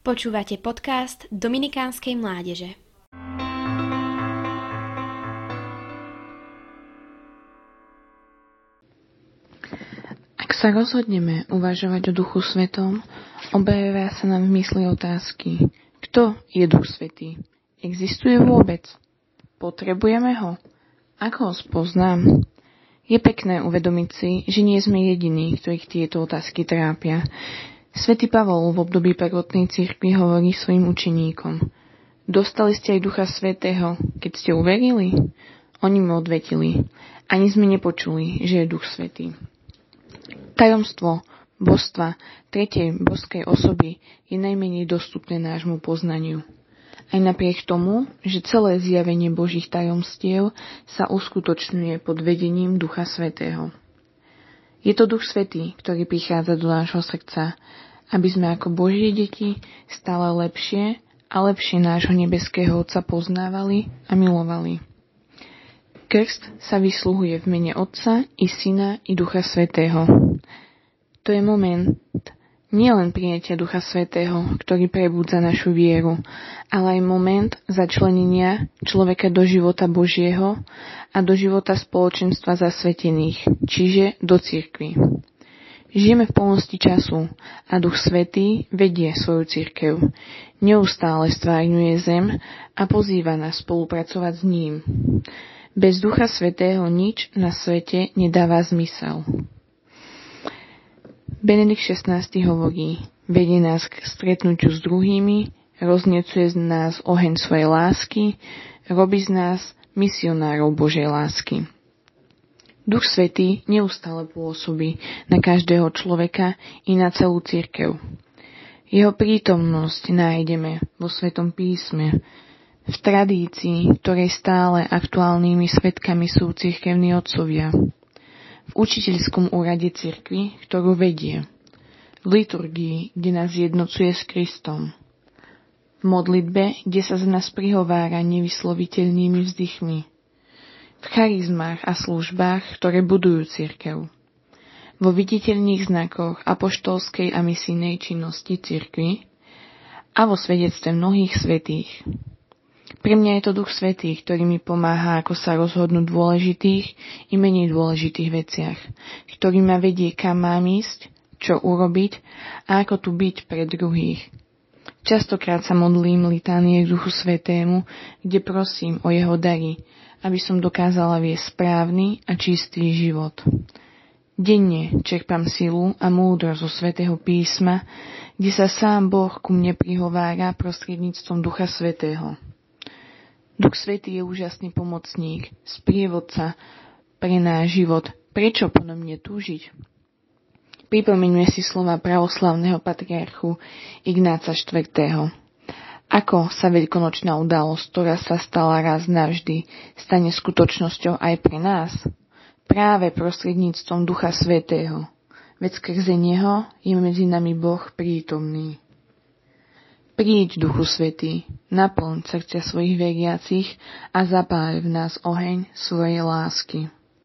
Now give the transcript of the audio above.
Počúvate podcast Dominikánskej mládeže. Ak sa rozhodneme uvažovať o Duchu Svetom, objavia sa nám v mysli otázky. Kto je Duch Svetý? Existuje vôbec? Potrebujeme ho? Ako ho spoznám? Je pekné uvedomiť si, že nie sme jediní, ktorých tieto otázky trápia. Svetý Pavol v období prvotnej cirkvi hovorí svojim učeníkom. Dostali ste aj Ducha Svetého, keď ste uverili? Oni mu odvetili. Ani sme nepočuli, že je Duch Svetý. Tajomstvo božstva tretej boskej osoby je najmenej dostupné nášmu poznaniu. Aj napriek tomu, že celé zjavenie Božích tajomstiev sa uskutočňuje pod vedením Ducha Svetého. Je to Duch Svetý, ktorý prichádza do nášho srdca, aby sme ako Božie deti stále lepšie a lepšie nášho nebeského Otca poznávali a milovali. Krst sa vysluhuje v mene Otca i Syna i Ducha Svetého. To je moment nielen prijatia Ducha Svetého, ktorý prebudza našu vieru, ale aj moment začlenenia človeka do života Božieho a do života spoločenstva zasvetených, čiže do cirkvy. Žijeme v plnosti času a Duch Svetý vedie svoju cirkev. Neustále stvárňuje zem a pozýva nás spolupracovať s ním. Bez Ducha Svetého nič na svete nedáva zmysel. Benedikt XVI hovorí, vedie nás k stretnutiu s druhými, roznecuje z nás oheň svojej lásky, robí z nás misionárov Božej lásky. Duch Svetý neustále pôsobí na každého človeka i na celú církev. Jeho prítomnosť nájdeme vo Svetom písme, v tradícii, ktorej stále aktuálnymi svetkami sú církevní otcovia – v učiteľskom úrade cirkvi, ktorú vedie, v liturgii, kde nás jednocuje s Kristom, v modlitbe, kde sa z nás prihovára nevysloviteľnými vzdychmi, v charizmách a službách, ktoré budujú cirkev, vo viditeľných znakoch apoštolskej a misijnej činnosti cirkvi a vo svedectve mnohých svetých, pre mňa je to Duch Svetý, ktorý mi pomáha, ako sa rozhodnúť dôležitých i menej dôležitých veciach, ktorý ma vedie, kam mám ísť, čo urobiť a ako tu byť pre druhých. Častokrát sa modlím litánie k Duchu Svetému, kde prosím o jeho dary, aby som dokázala viesť správny a čistý život. Denne čerpám silu a múdro zo svätého písma, kde sa sám Boh ku mne prihovára prostredníctvom Ducha Svetého. Duch Svetý je úžasný pomocník, sprievodca pre náš život. Prečo po mne túžiť? Pripomeňme si slova pravoslavného patriarchu Ignáca IV. Ako sa veľkonočná udalosť, ktorá sa stala raz navždy, stane skutočnosťou aj pre nás? Práve prostredníctvom Ducha Svetého. Veď skrze Neho je medzi nami Boh prítomný. Príď, Duchu Svetý, naplň srdcia svojich veriacich a zapáj v nás oheň svojej lásky.